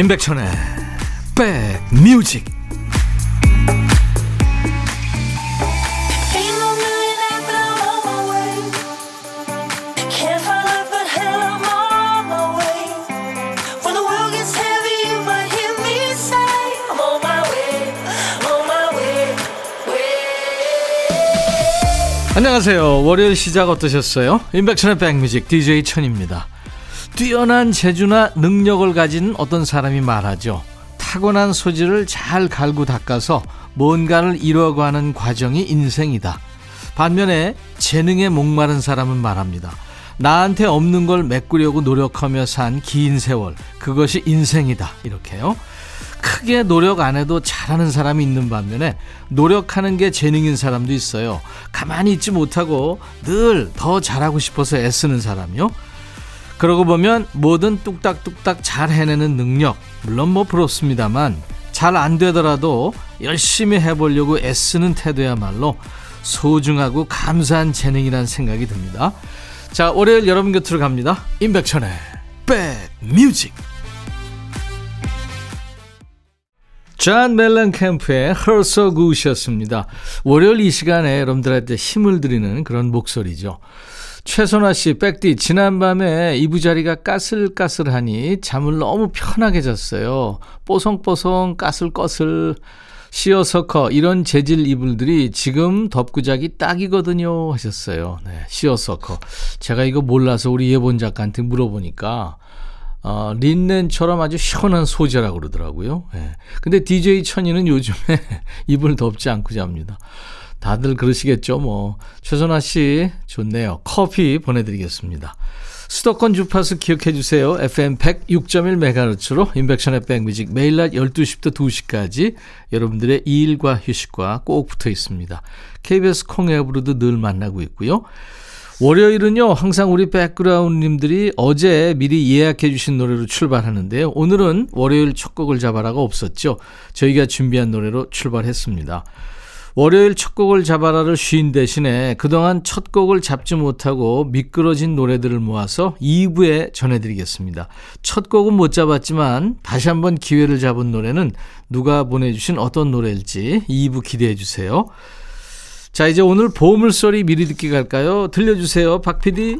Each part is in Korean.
임백천의 백뮤직 안녕하세요. 월요일 시작 어떠셨어요? 임백천의 백뮤직 DJ 천입니다. 뛰어난 재주나 능력을 가진 어떤 사람이 말하죠. 타고난 소질을 잘 갈고 닦아서 뭔가를 이뤄가는 과정이 인생이다. 반면에 재능에 목마른 사람은 말합니다. 나한테 없는 걸 메꾸려고 노력하며 산 긴 세월. 그것이 인생이다. 이렇게요. 크게 노력 안 해도 잘하는 사람이 있는 반면에 노력하는 게 재능인 사람도 있어요. 가만히 있지 못하고 늘 더 잘하고 싶어서 애쓰는 사람이요. 그러고 보면 뭐든 뚝딱뚝딱 잘 해내는 능력, 물론 뭐 부럽습니다만 잘 안 되더라도 열심히 해보려고 애쓰는 태도야말로 소중하고 감사한 재능이란 생각이 듭니다. 자, 월요일 여러분 곁으로 갑니다. 임백천의 백뮤직. 존 멜렌캠프의 Hurts So Good이었습니다. 월요일 이 시간에 여러분들한테 힘을 드리는 그런 목소리죠. 최선화 씨, 백디, 지난밤에 이부자리가 까슬까슬하니 잠을 너무 편하게 잤어요. 뽀송뽀송, 까슬꺼슬, 시어서커, 이런 재질 이불들이 지금 덮고 자기 딱이거든요. 하셨어요. 네, 시어서커. 제가 이거 몰라서 우리 예본 작가한테 물어보니까, 어, 린넨처럼 아주 시원한 소재라고 그러더라고요. 예. 근데 DJ 천이는 요즘에 이불 덮지 않고 잡니다. 다들 그러시겠죠, 뭐. 최선아 씨, 좋네요. 커피 보내드리겠습니다. 수도권 주파수 기억해 주세요. FM 106.1MHz로 인백션의 백뮤직 매일 낮 12시부터 2시까지 여러분들의 일과 휴식과 꼭 붙어 있습니다. KBS 콩앱으로도 늘 만나고 있고요. 월요일은요, 항상 우리 백그라운드님들이 어제 미리 예약해 주신 노래로 출발하는데요. 오늘은 월요일 첫 곡을 잡아라가 없었죠. 저희가 준비한 노래로 출발했습니다. 월요일 첫 곡을 잡아라를 쉰 대신에 그동안 첫 곡을 잡지 못하고 미끄러진 노래들을 모아서 2부에 전해드리겠습니다. 첫 곡은 못 잡았지만 다시 한번 기회를 잡은 노래는 누가 보내주신 어떤 노래일지 2부 기대해 주세요. 자, 이제 오늘 보물소리 미리 듣기 갈까요? 들려주세요, 박 PD.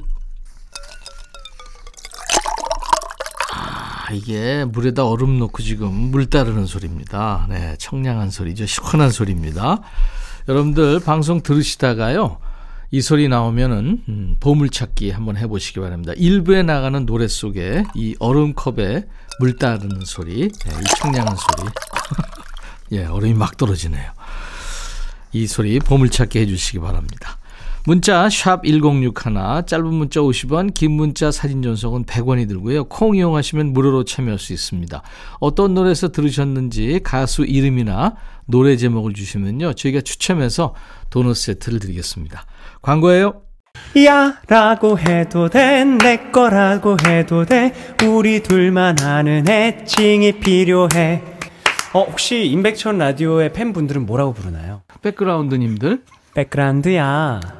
이게 물에다 얼음 넣고 지금 물 따르는 소리입니다. 네, 청량한 소리죠. 시원한 소리입니다. 여러분들 방송 들으시다가요. 이 소리 나오면은 음, 보물찾기 한번 해보시기 바랍니다. 일부에 나가는 노래 속에 이 얼음컵에 물 따르는 소리, 네, 이 청량한 소리. 예, 얼음이 막 떨어지네요. 이 소리 보물찾기 해주시기 바랍니다. 문자 1061, 짧은 문자 50원, 긴 문자 사진 전송은 100원이 들고요. 콩 이용하시면 무료로 참여할 수 있습니다. 어떤 노래에서 들으셨는지 가수 이름이나 노래 제목을 주시면요. 저희가 추첨해서 도넛 세트를 드리겠습니다. 광고예요. 야 라고 해도 돼 내 거라고 해도 돼 우리 둘만 아는 애칭이 필요해 어 혹시 임백천 라디오의 팬분들은 뭐라고 부르나요? 백그라운드님들 백그라운드야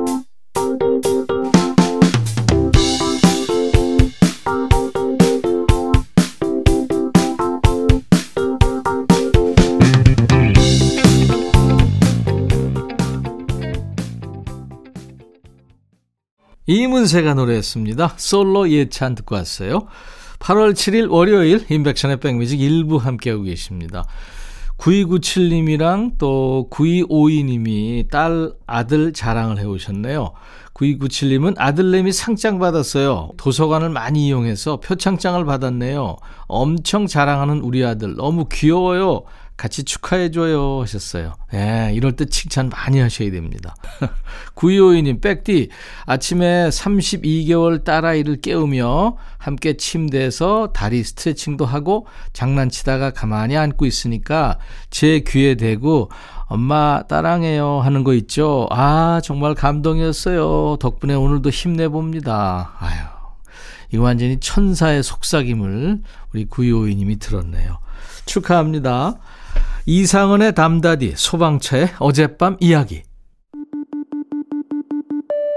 이문세가 노래했습니다. 솔로 예찬 듣고 왔어요. 8월 7일 월요일 인백션의 백뮤직 일부 함께하고 계십니다. 9297님이랑 또 9252님이 딸 아들 자랑을 해오셨네요. 9297님은 아들내미 상장 받았어요. 도서관을 많이 이용해서 표창장을 받았네요. 엄청 자랑하는 우리 아들 너무 귀여워요. 같이 축하해줘요 하셨어요. 예, 이럴 때 칭찬 많이 하셔야 됩니다. 9252님, 백디, 아침에 32개월 딸아이를 깨우며 함께 침대에서 다리 스트레칭도 하고 장난치다가 가만히 앉고 있으니까 제 귀에 대고 엄마 따랑해요 하는 거 있죠. 아, 정말 감동이었어요. 덕분에 오늘도 힘내봅니다. 아유, 이거 완전히 천사의 속삭임을 우리 9252님이 들었네요. 축하합니다. 이상은의 담다디 소방차의 어젯밤 이야기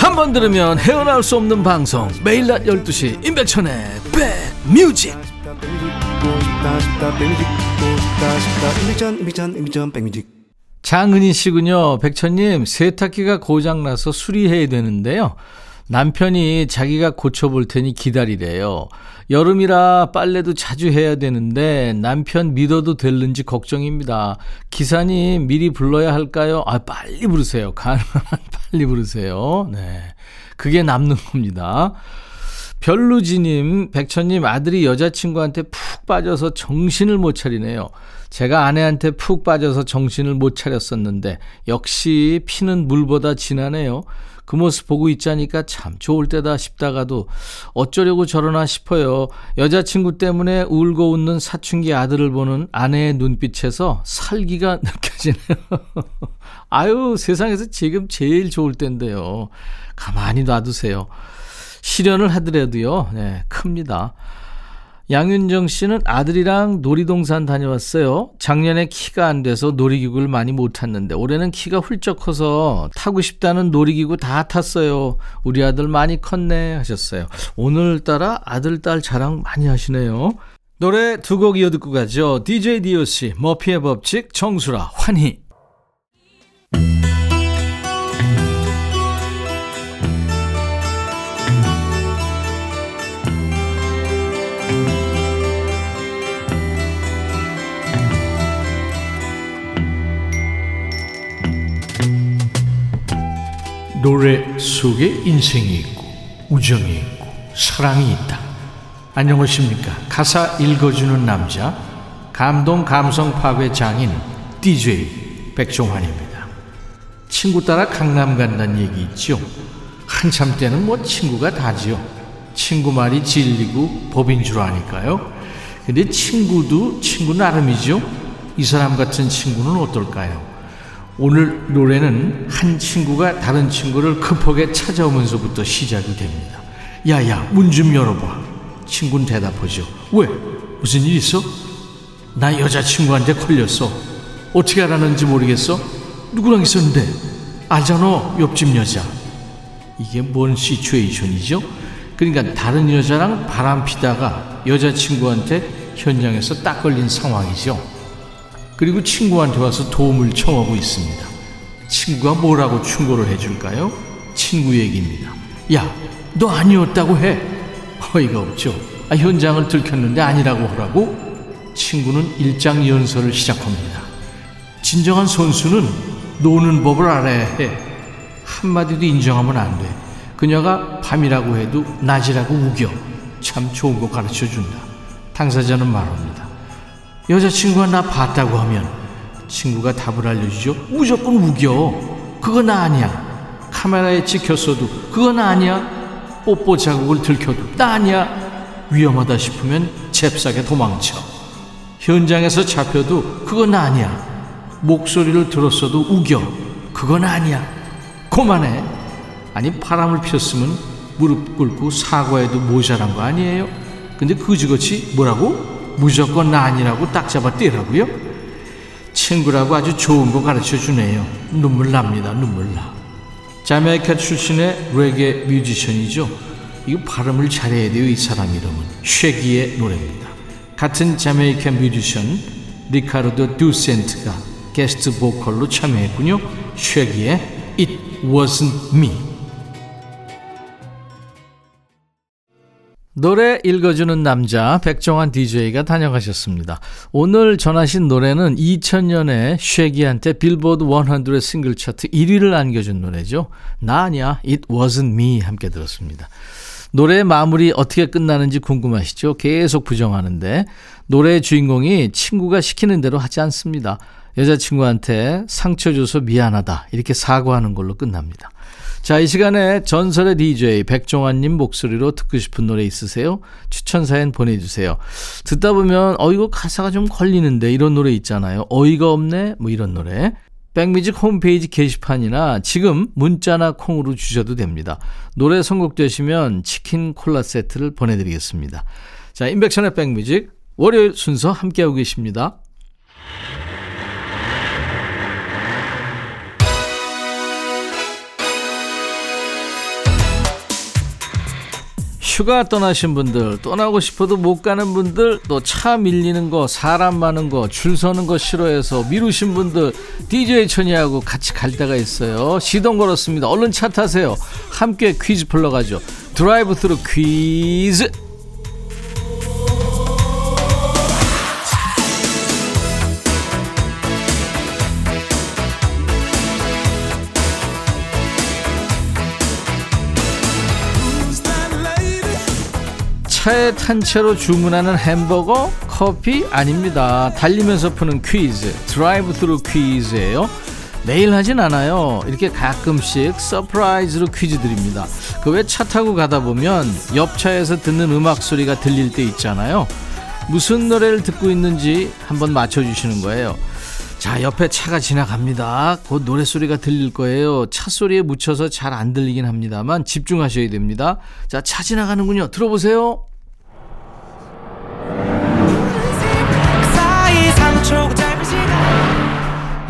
한 번 들으면 헤어나올 수 없는 방송 매일 낮 12시 임백천의 백뮤직 장은희 씨군요. 백천님 세탁기가 고장나서 수리해야 되는데요. 남편이 자기가 고쳐볼 테니 기다리래요. 여름이라 빨래도 자주 해야 되는데 남편 믿어도 될는지 걱정입니다. 기사님 미리 불러야 할까요? 아, 빨리 부르세요. 가능하면 빨리 부르세요. 네. 그게 남는 겁니다. 별루지님, 백천님 아들이 여자친구한테 푹 빠져서 정신을 못 차리네요. 제가 아내한테 푹 빠져서 정신을 못 차렸었는데 역시 피는 물보다 진하네요. 그 모습 보고 있자니까 참 좋을 때다 싶다가도 어쩌려고 저러나 싶어요. 여자친구 때문에 울고 웃는 사춘기 아들을 보는 아내의 눈빛에서 살기가 느껴지네요. 아유, 세상에서 지금 제일 좋을 때인데요. 가만히 놔두세요. 실현을 하더라도요, 네, 큽니다. 양윤정 씨는 아들이랑 놀이동산 다녀왔어요. 작년에 키가 안 돼서 놀이기구를 많이 못 탔는데 올해는 키가 훌쩍 커서 타고 싶다는 놀이기구 다 탔어요. 우리 아들 많이 컸네 하셨어요. 오늘따라 아들 딸 자랑 많이 하시네요. 노래 두 곡 이어 듣고 가죠. DJ DOC 머피의 법칙 정수라 환희 노래 속에 인생이 있고 우정이 있고 사랑이 있다. 안녕하십니까. 가사 읽어주는 남자 감동 감성 파괴 장인 DJ 백종환입니다. 친구 따라 강남 간다는 얘기 있죠. 한참 때는 뭐 친구가 다지요. 친구 말이 진리고 법인 줄 아니까요. 근데 친구도 친구 나름이죠. 이 사람 같은 친구는 어떨까요? 오늘 노래는 한 친구가 다른 친구를 급하게 찾아오면서부터 시작이 됩니다. 야야 문 좀 열어봐. 친구는 대답하죠. 왜? 무슨 일 있어? 나 여자친구한테 걸렸어. 어떻게 알았는지 모르겠어? 누구랑 있었는데? 알잖아 옆집 여자. 이게 뭔 시츄에이션이죠? 그러니까 다른 여자랑 바람 피다가 여자친구한테 현장에서 딱 걸린 상황이죠. 그리고 친구한테 와서 도움을 청하고 있습니다. 친구가 뭐라고 충고를 해줄까요? 친구 얘기입니다. 야, 너 아니었다고 해. 어이가 없죠. 아, 현장을 들켰는데 아니라고 하라고? 친구는 일장 연설을 시작합니다. 진정한 선수는 노는 법을 알아야 해. 한마디도 인정하면 안 돼. 그녀가 밤이라고 해도 낮이라고 우겨. 참 좋은 거 가르쳐 준다. 당사자는 말합니다. 여자친구가 나 봤다고 하면 친구가 답을 알려주죠. 무조건 우겨. 그건 나 아니야. 카메라에 찍혔어도 그건 나 아니야. 뽀뽀 자국을 들켜도 나 아니야. 위험하다 싶으면 잽싸게 도망쳐. 현장에서 잡혀도 그건 나 아니야. 목소리를 들었어도 우겨. 그건 아니야. 그만해. 아니 바람을 피웠으면 무릎 꿇고 사과해도 모자란 거 아니에요? 근데 그지같이 뭐라고? 무조건 나 아니라고 딱 잡아 떼라고요? 친구라고 아주 좋은 거 가르쳐 주네요. 눈물 납니다. 눈물 나. 자메이카 출신의 레게 뮤지션이죠. 이거 발음을 잘해야 돼요. 이 사람 이름은. 쉐기의 노래입니다. 같은 자메이카 뮤지션 리카르도 두센트가 게스트 보컬로 참여했군요. 쉐기의 It Wasn't Me. 노래 읽어주는 남자 백종환 DJ가 다녀가셨습니다. 오늘 전하신 노래는 2000년에 쉐기한테 빌보드 100 싱글 차트 1위를 안겨준 노래죠. 나 아니야, It wasn't me 함께 들었습니다. 노래 마무리 어떻게 끝나는지 궁금하시죠? 계속 부정하는데 노래의 주인공이 친구가 시키는 대로 하지 않습니다. 여자친구한테 상처 줘서 미안하다. 이렇게 사과하는 걸로 끝납니다. 자, 이 시간에 전설의 DJ 백종환님 목소리로 듣고 싶은 노래 있으세요? 추천 사연 보내주세요. 듣다 보면, 어, 이거 가사가 좀 걸리는데 이런 노래 있잖아요. 어이가 없네? 뭐 이런 노래. 백뮤직 홈페이지 게시판이나 지금 문자나 콩으로 주셔도 됩니다. 노래 선곡되시면 치킨 콜라 세트를 보내드리겠습니다. 자, 인백션의 백뮤직 월요일 순서 함께하고 계십니다. 휴가 떠나신 분들, 떠나고 싶어도 못 가는 분들, 또 차 밀리는 거, 사람 많은 거, 줄 서는 거 싫어해서 미루신 분들, DJ 천이하고 같이 갈 때가 있어요. 시동 걸었습니다. 얼른 차 타세요. 함께 퀴즈 풀러 가죠. 드라이브 스루 퀴즈! 차에 탄 채로 주문하는 햄버거, 커피 아닙니다. 달리면서 푸는 퀴즈, 드라이브 스루 퀴즈예요. 매일 하진 않아요. 이렇게 가끔씩 surprise로 퀴즈 드립니다. 그 왜 차 타고 가다 보면 옆 차에서 듣는 음악 소리가 들릴 때 있잖아요. 무슨 노래를 듣고 있는지 한번 맞춰주시는 거예요. 자, 옆에 차가 지나갑니다. 곧 노래 소리가 들릴 거예요. 차 소리에 묻혀서 잘 안 들리긴 합니다만 집중하셔야 됩니다. 자, 차 지나가는군요. 들어보세요.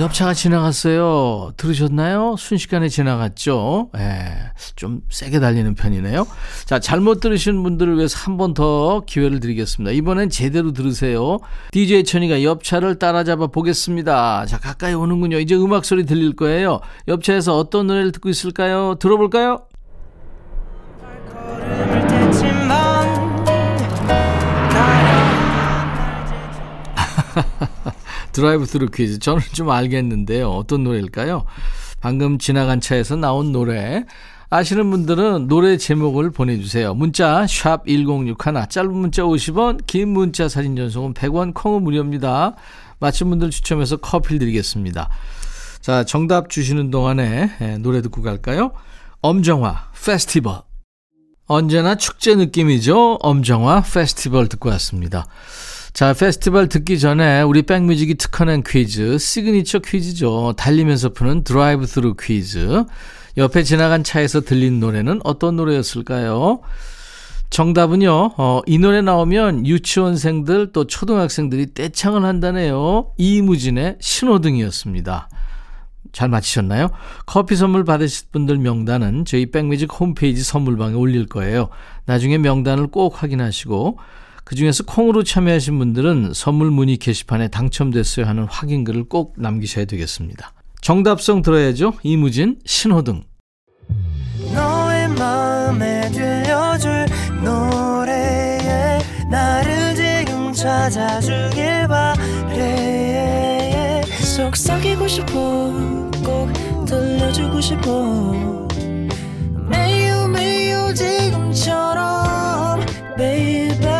옆차가 지나갔어요. 들으셨나요? 순식간에 지나갔죠? 예, 좀 세게 달리는 편이네요. 자, 잘못 들으신 분들을 위해서 한 번 더 기회를 드리겠습니다. 이번엔 제대로 들으세요. DJ 천이가 옆차를 따라잡아 보겠습니다. 자, 가까이 오는군요. 이제 음악 소리 들릴 거예요. 옆차에서 어떤 노래를 듣고 있을까요? 들어볼까요? 드라이브 스루 퀴즈. 저는 좀 알겠는데요. 어떤 노래일까요? 방금 지나간 차에서 나온 노래. 아시는 분들은 노래 제목을 보내주세요. 문자 1061, 짧은 문자 50원, 긴 문자 사진 전송은 100원, 콩은 무료입니다. 맞힌 분들 추첨해서 커피 드리겠습니다. 자, 정답 주시는 동안에 예, 노래 듣고 갈까요? 엄정화, 페스티벌. 언제나 축제 느낌이죠. 엄정화, 페스티벌 듣고 왔습니다. 자, 페스티벌 듣기 전에 우리 백뮤직이 특허낸 퀴즈, 시그니처 퀴즈죠. 달리면서 푸는 드라이브 스루 퀴즈. 옆에 지나간 차에서 들린 노래는 어떤 노래였을까요? 정답은요, 어, 이 노래 나오면 유치원생들 또 초등학생들이 떼창을 한다네요. 이무진의 신호등이었습니다. 잘 맞히셨나요? 커피 선물 받으실 분들 명단은 저희 백뮤직 홈페이지 선물방에 올릴 거예요. 나중에 명단을 꼭 확인하시고 그 중에서 콩으로 참여하신 분들은 선물 문의 게시판에 당첨됐어요 하는 확인글을 꼭 남기셔야 되겠습니다. 정답성 들어야죠. 이무진 신호등. 너의 마음에 들려줄 노래에 나를 지금 찾아주길 바래 속삭이고 싶어 꼭 들려주고 싶어 매우 매우 지금처럼 baby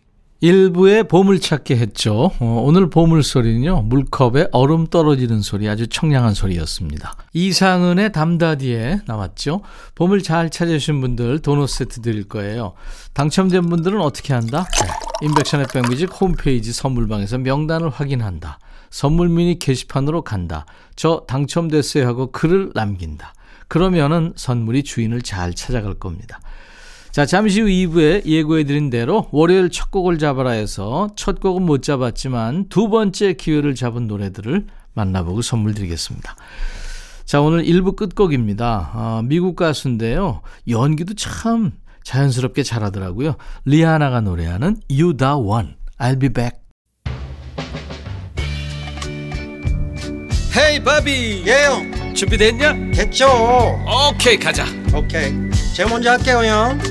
일부의 보물찾기 했죠. 어, 오늘 보물소리는요. 물컵에 얼음 떨어지는 소리 아주 청량한 소리였습니다. 이상은의 담다디에 나왔죠. 보물 잘 찾으신 분들 도넛 세트 드릴 거예요. 당첨된 분들은 어떻게 한다? 네. 인백션의 백뮤직 홈페이지 선물방에서 명단을 확인한다. 선물 미니 게시판으로 간다. 저 당첨됐어요 하고 글을 남긴다. 그러면은 선물이 주인을 잘 찾아갈 겁니다. 자, 잠시 후 2부에 예고해드린 대로 월요일 첫 곡을 잡아라 해서 첫 곡은 못 잡았지만 두 번째 기회를 잡은 노래들을 만나보고 선물 드리겠습니다. 자, 오늘 1부 끝곡입니다. 아, 미국 가수인데요. 연기도 참 자연스럽게 잘하더라고요. 리아나가 노래하는 You the One, I'll be back. 헤이 바비 예영 준비됐냐? 됐죠 오케이 가자 오케이. 제가 먼저 할게요, 형.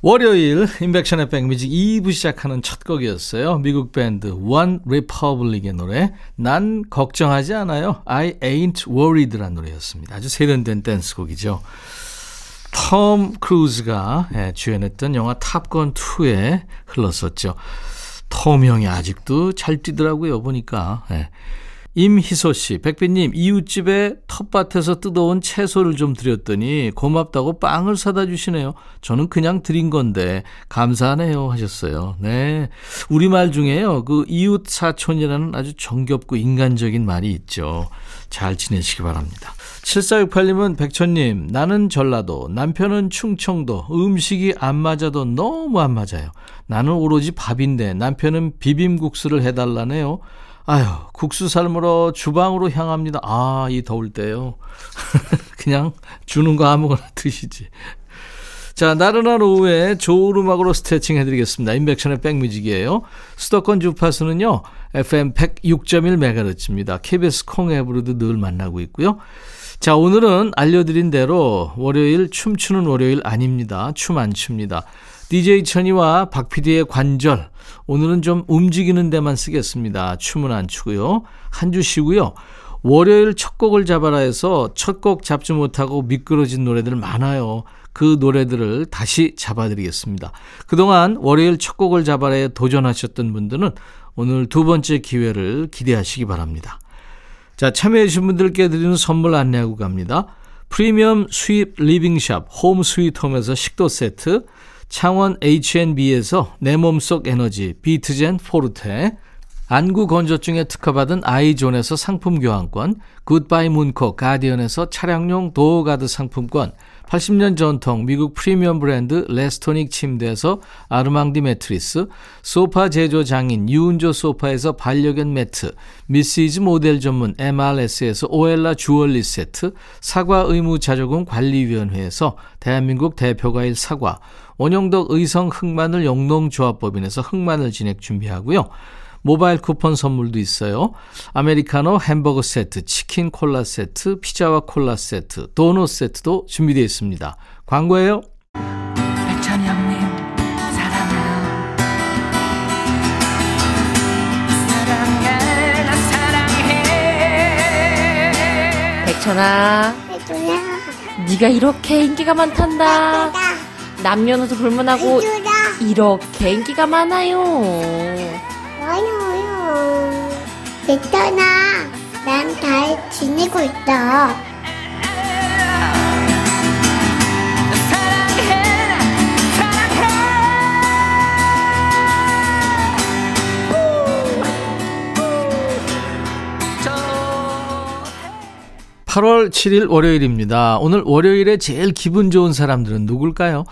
월요일 인백션의 백뮤직 2부 시작하는 첫 곡이었어요. 미국 밴드 One Republic의 노래 난 걱정하지 않아요. I ain't worried란 노래였습니다. 아주 세련된 댄스곡이죠. 톰 크루즈가 예, 주연했던 영화 탑건 2에 흘렀었죠. 톰 형이 아직도 잘 뛰더라고요. 보니까. 예. 임희소 씨, 백빈님, 이웃집에 텃밭에서 뜯어온 채소를 좀 드렸더니 고맙다고 빵을 사다 주시네요. 저는 그냥 드린 건데 감사하네요 하셨어요. 네. 우리말 중에요. 그 이웃 사촌이라는 아주 정겹고 인간적인 말이 있죠. 잘 지내시기 바랍니다. 7468님은 백천님, 나는 전라도, 남편은 충청도, 음식이 안 맞아도 너무 안 맞아요. 나는 오로지 밥인데 남편은 비빔국수를 해달라네요. 아유, 국수 삶으러 주방으로 향합니다. 아, 이 더울 때요. 그냥 주는 거 아무거나 드시지. 자, 나른한 오후에 좋은 음악으로 스트레칭 해드리겠습니다. 인백션의 백뮤직이에요. 수도권 주파수는요, FM 106.1MHz입니다. KBS 콩 앱으로도 늘 만나고 있고요. 자, 오늘은 알려드린 대로 월요일 춤추는 월요일 아닙니다. 춤 안 춥니다. DJ 천이와 박 PD의 관절. 오늘은 좀 움직이는 데만 쓰겠습니다. 춤은 안 추고요. 한 주 쉬고요. 월요일 첫 곡을 잡아라 해서 첫 곡 잡지 못하고 미끄러진 노래들 많아요. 그 노래들을 다시 잡아드리겠습니다. 그동안 월요일 첫 곡을 잡아라에 도전하셨던 분들은 오늘 두 번째 기회를 기대하시기 바랍니다. 자, 참여해주신 분들께 드리는 선물 안내하고 갑니다. 프리미엄 수입 리빙샵 홈 스위트홈에서 식도 세트, 창원 H&B에서 내 몸속 에너지 비트젠 포르테, 안구 건조증에 특허받은 아이존에서 상품 교환권, 굿바이 문코 가디언에서 차량용 도어가드 상품권, 80년 전통 미국 프리미엄 브랜드 레스토닉 침대에서 아르망디 매트리스, 소파 제조 장인 유운조 소파에서 반려견 매트, 미시즈 모델 전문 MRS에서 오엘라 주얼리 세트, 사과 의무 자조금 관리위원회에서 대한민국 대표과일 사과, 원영덕 의성 흑마늘 영농조합법인에서 흑마늘 진액 준비하고요. 모바일 쿠폰 선물도 있어요. 아메리카노 햄버거 세트, 치킨 콜라 세트, 피자와 콜라 세트, 도넛 세트도 준비되어 있습니다. 광고예요. 백천이 형님 사랑해요 사랑해 나 사랑해 백천아. 네가 이렇게 인기가 많단다. 해줘라 남녀노소 불문하고 이렇게 인기가 많아요 어요 괜찮아 난 잘 지내고 있어 사랑해 사랑해 8월 7일 월요일입니다. 오늘 월요일에 제일 기분 좋은 사람들은 누굴까요?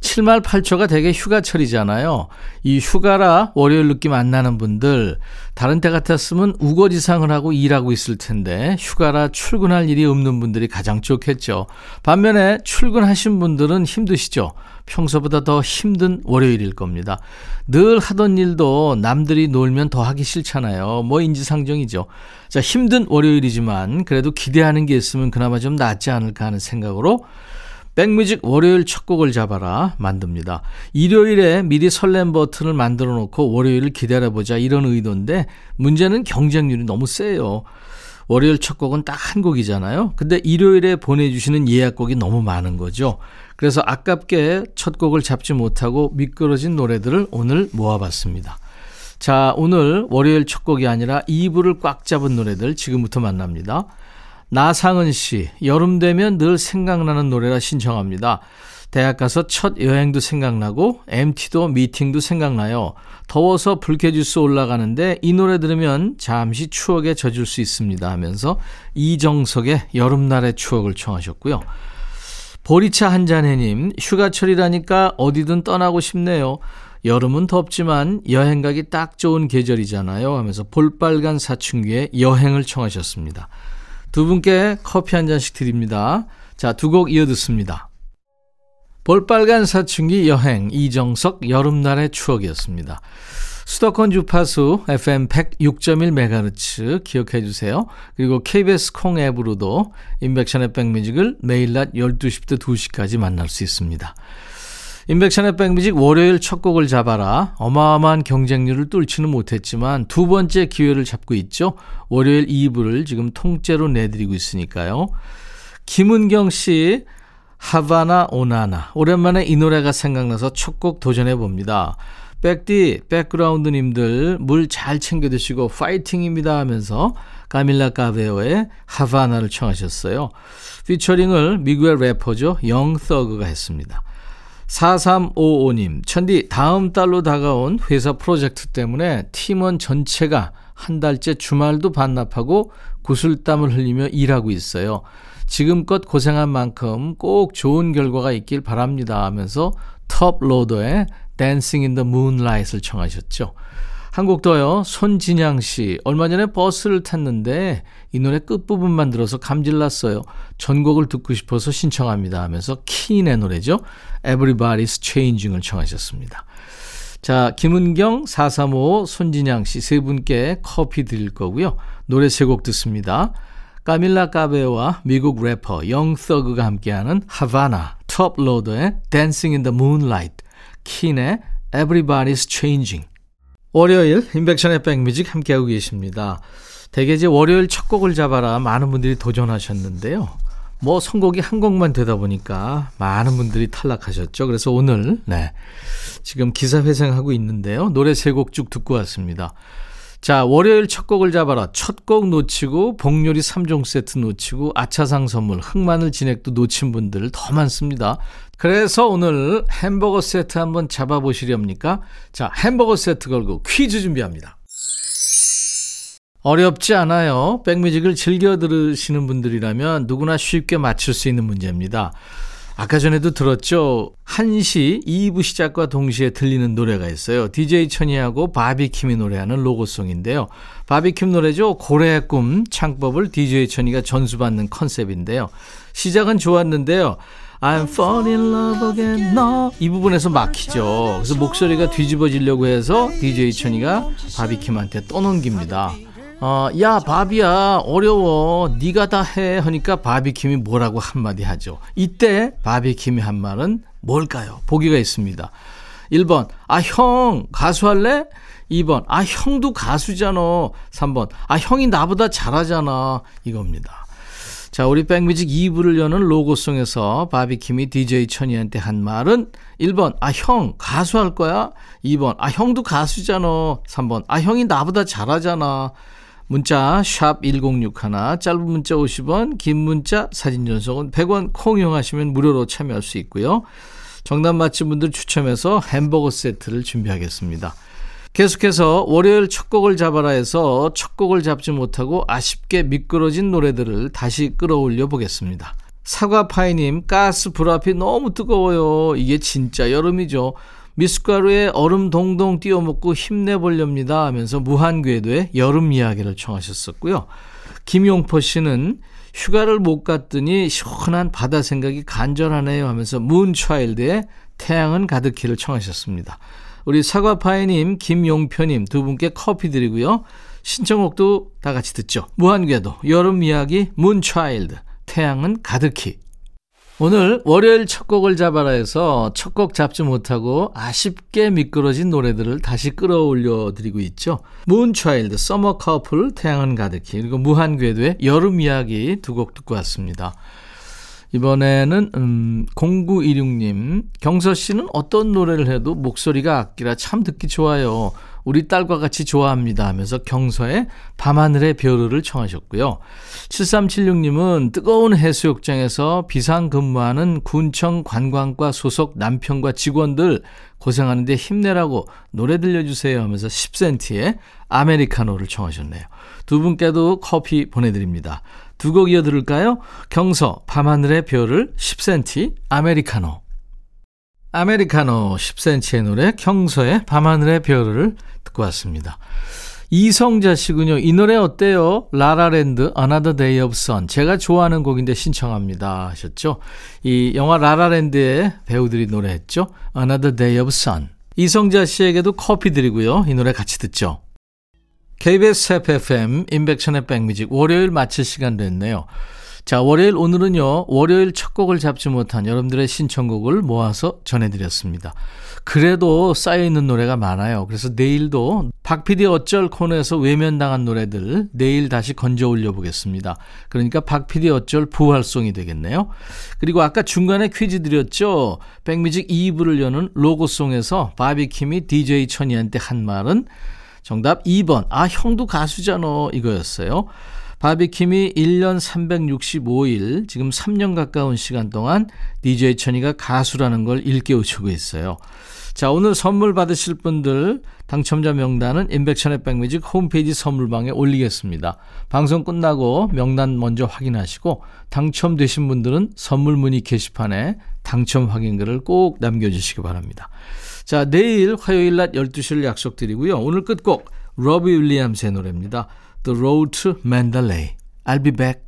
7말 8초가 되게 휴가철이잖아요. 이 휴가라 월요일 느낌 안 나는 분들, 다른 때 같았으면 우거지상을 하고 일하고 있을 텐데, 휴가라 출근할 일이 없는 분들이 가장 좋겠죠. 반면에 출근하신 분들은 힘드시죠? 평소보다 더 힘든 월요일일 겁니다. 늘 하던 일도 남들이 놀면 더 하기 싫잖아요. 뭐 인지상정이죠. 자, 힘든 월요일이지만 그래도 기대하는 게 있으면 그나마 좀 낫지 않을까 하는 생각으로 백뮤직 월요일 첫 곡을 잡아라 만듭니다. 일요일에 미리 설렘 버튼을 만들어 놓고 월요일을 기다려보자 이런 의도인데 문제는 경쟁률이 너무 세요. 월요일 첫 곡은 딱 한 곡이잖아요. 근데 일요일에 보내주시는 예약곡이 너무 많은 거죠. 그래서 아깝게 첫 곡을 잡지 못하고 미끄러진 노래들을 오늘 모아봤습니다. 자, 오늘 월요일 첫 곡이 아니라 2부를 꽉 잡은 노래들 지금부터 만납니다. 나상은 씨, 여름 되면 늘 생각나는 노래라 신청합니다. 대학 가서 첫 여행도 생각나고 MT도 미팅도 생각나요. 더워서 불쾌지수 올라가는데 이 노래 들으면 잠시 추억에 젖을 수 있습니다 하면서 이정석의 여름날의 추억을 청하셨고요. 보리차 한잔해님 휴가철이라니까 어디든 떠나고 싶네요. 여름은 덥지만 여행 가기 딱 좋은 계절이잖아요 하면서 볼빨간 사춘기에 여행을 청하셨습니다. 두 분께 커피 한 잔씩 드립니다. 자, 두 곡 이어 듣습니다. 볼빨간 사춘기 여행 이정석 여름날의 추억이었습니다. 수도권 주파수 FM 106.1MHz 기억해 주세요. 그리고 KBS 콩 앱으로도 인백션의 백뮤직을 매일 낮 12시부터 2시까지 만날 수 있습니다. 인백션의 백뮤직 월요일 첫 곡을 잡아라. 어마어마한 경쟁률을 뚫지는 못했지만 두 번째 기회를 잡고 있죠. 월요일 2부를 지금 통째로 내드리고 있으니까요. 김은경 씨, 하바나 오나나. 오랜만에 이 노래가 생각나서 첫 곡 도전해 봅니다. 백디, 백그라운드님들 물 잘 챙겨 드시고 파이팅입니다 하면서 까밀라 까베요의 하바나를 청하셨어요. 피처링을 미국의 래퍼죠. Young Thug가 했습니다. 4355님, 천디, 다음 달로 다가온 회사 프로젝트 때문에 팀원 전체가 한 달째 주말도 반납하고 구슬땀을 흘리며 일하고 있어요. 지금껏 고생한 만큼 꼭 좋은 결과가 있길 바랍니다 하면서 톱 로더의 Dancing in the Moonlight을 청하셨죠. 한곡 더요. 손진양 씨. 얼마 전에 버스를 탔는데 이 노래 끝부분만 들어서 감질났어요. 전곡을 듣고 싶어서 신청합니다 하면서 키인의 노래죠. Everybody's Changing을 청하셨습니다. 자, 김은경, 4355, 손진양 씨 세 분께 커피 드릴 거고요. 노래 세 곡 듣습니다. 까밀라 까베와 미국 래퍼 영서그가 함께하는 하바나, 톱로더의 Dancing in the Moonlight, 킨의 Everybody's Changing. 월요일 인백션의 백뮤직 함께하고 계십니다. 대개 이제 월요일 첫 곡을 잡아라 많은 분들이 도전하셨는데요. 뭐 선곡이 한 곡만 되다 보니까 많은 분들이 탈락하셨죠. 그래서 오늘 네 지금 기사 회생하고 있는데요. 노래 세 곡 쭉 듣고 왔습니다. 자, 월요일 첫 곡을 잡아라. 첫 곡 놓치고 복요리 3종 세트 놓치고 아차상 선물 흑마늘 진액도 놓친 분들 더 많습니다. 그래서 오늘 햄버거 세트 한번 잡아보시렵니까? 자, 햄버거 세트 걸고 퀴즈 준비합니다. 어렵지 않아요. 백뮤직을 즐겨 들으시는 분들이라면 누구나 쉽게 맞출 수 있는 문제입니다. 아까 전에도 들었죠. 1시 2부 시작과 동시에 들리는 노래가 있어요. DJ 천이하고 바비킴이 노래하는 로고송인데요. 바비킴 노래죠. 고래의 꿈 창법을 DJ 천이가 전수받는 컨셉인데요. 시작은 좋았는데요. I'm fall in love again, no. 이 부분에서 막히죠. 그래서 목소리가 뒤집어지려고 해서 DJ 천이가 바비킴한테 떠넘깁니다. 어, 야 바비야 어려워. 네가 다 해. 하니까 바비킴이 뭐라고 한마디 하죠. 이때 바비킴이 한 말은 뭘까요? 보기가 있습니다. 1번 아 형 가수할래? 2번 아 형도 가수잖아. 3번 아 형이 나보다 잘하잖아. 이겁니다. 자 우리 백뮤직 2부를 여는 로고송에서 바비킴이 DJ 천이한테 한 말은 1번 아 형 가수할 거야? 2번 아 형도 가수잖아. 3번 아 형이 나보다 잘하잖아 문자 샵 1061, 짧은 문자 50원, 긴 문자 사진 전송은 100원 콩 이용하시면 무료로 참여할 수 있고요. 정답 맞힌 분들 추첨해서 햄버거 세트를 준비하겠습니다. 계속해서 월요일 첫 곡을 잡아라 해서 첫 곡을 잡지 못하고 아쉽게 미끄러진 노래들을 다시 끌어올려 보겠습니다. 사과파이님, 가스 불 앞이 너무 뜨거워요. 이게 진짜 여름이죠. 미숫가루에 얼음 동동 띄워 먹고 힘내보렵니다 하면서 무한궤도의 여름 이야기를 청하셨었고요. 김용포 씨는 휴가를 못 갔더니 시원한 바다 생각이 간절하네요 하면서 문차일드의 태양은 가득히를 청하셨습니다. 우리 사과파이님, 김용표님 두 분께 커피 드리고요. 신청곡도 다 같이 듣죠. 무한궤도, 여름 이야기, 문차일드, 태양은 가득히 오늘 월요일 첫 곡을 잡아라 해서 첫 곡 잡지 못하고 아쉽게 미끄러진 노래들을 다시 끌어올려 드리고 있죠. 문차일드, 서머 커플, 태양은 가득히 그리고 무한궤도의 여름 이야기 두 곡 듣고 왔습니다. 이번에는 음, 0916님 경서 씨는 어떤 노래를 해도 목소리가 악기라 참 듣기 좋아요. 우리 딸과 같이 좋아합니다 하면서 경서의 밤하늘의 별을 청하셨고요. 7376님은 뜨거운 해수욕장에서 비상 근무하는 군청 관광과 소속 남편과 직원들 고생하는데 힘내라고 노래 들려주세요 하면서 10cm의 아메리카노를 청하셨네요. 두 분께도 커피 보내드립니다. 두 곡 이어 들을까요? 경서 밤하늘의 별을 10cm 아메리카노 아메리카노 10cm의 노래 경서의 밤하늘의 별을 듣고 왔습니다. 이성자 씨군요. 이 노래 어때요? 라라랜드 Another Day of Sun. 제가 좋아하는 곡인데 신청합니다 하셨죠. 이 영화 라라랜드의 배우들이 노래했죠. Another Day of Sun. 이성자 씨에게도 커피 드리고요. 이 노래 같이 듣죠. KBS FFM 인백천의 백뮤직 월요일 마칠 시간 됐네요. 자, 월요일 오늘은요. 월요일 첫 곡을 잡지 못한 여러분들의 신청곡을 모아서 전해드렸습니다. 그래도 쌓여있는 노래가 많아요. 그래서 내일도 박PD 어쩔 코너에서 외면당한 노래들 내일 다시 건져 올려 보겠습니다. 그러니까 박PD 어쩔 부활송이 되겠네요. 그리고 아까 중간에 퀴즈 드렸죠. 백뮤직 2부를 여는 로고송에서 바비킴이 DJ 천이한테 한 말은 정답 2번. 아, 형도 가수잖아. 이거였어요. 바비킴이 1년 365일, 지금 3년 가까운 시간 동안 DJ 천이가 가수라는 걸 일깨워주고 있어요. 자, 오늘 선물 받으실 분들 당첨자 명단은 인백천의 백뮤직 홈페이지 선물방에 올리겠습니다. 방송 끝나고 명단 먼저 확인하시고 당첨되신 분들은 선물 문의 게시판에 당첨 확인글을 꼭 남겨주시기 바랍니다. 자, 내일 화요일 낮 12시를 약속드리고요. 오늘 끝곡 로비 윌리엄스의 노래입니다. The Road to Mandalay. I'll be back.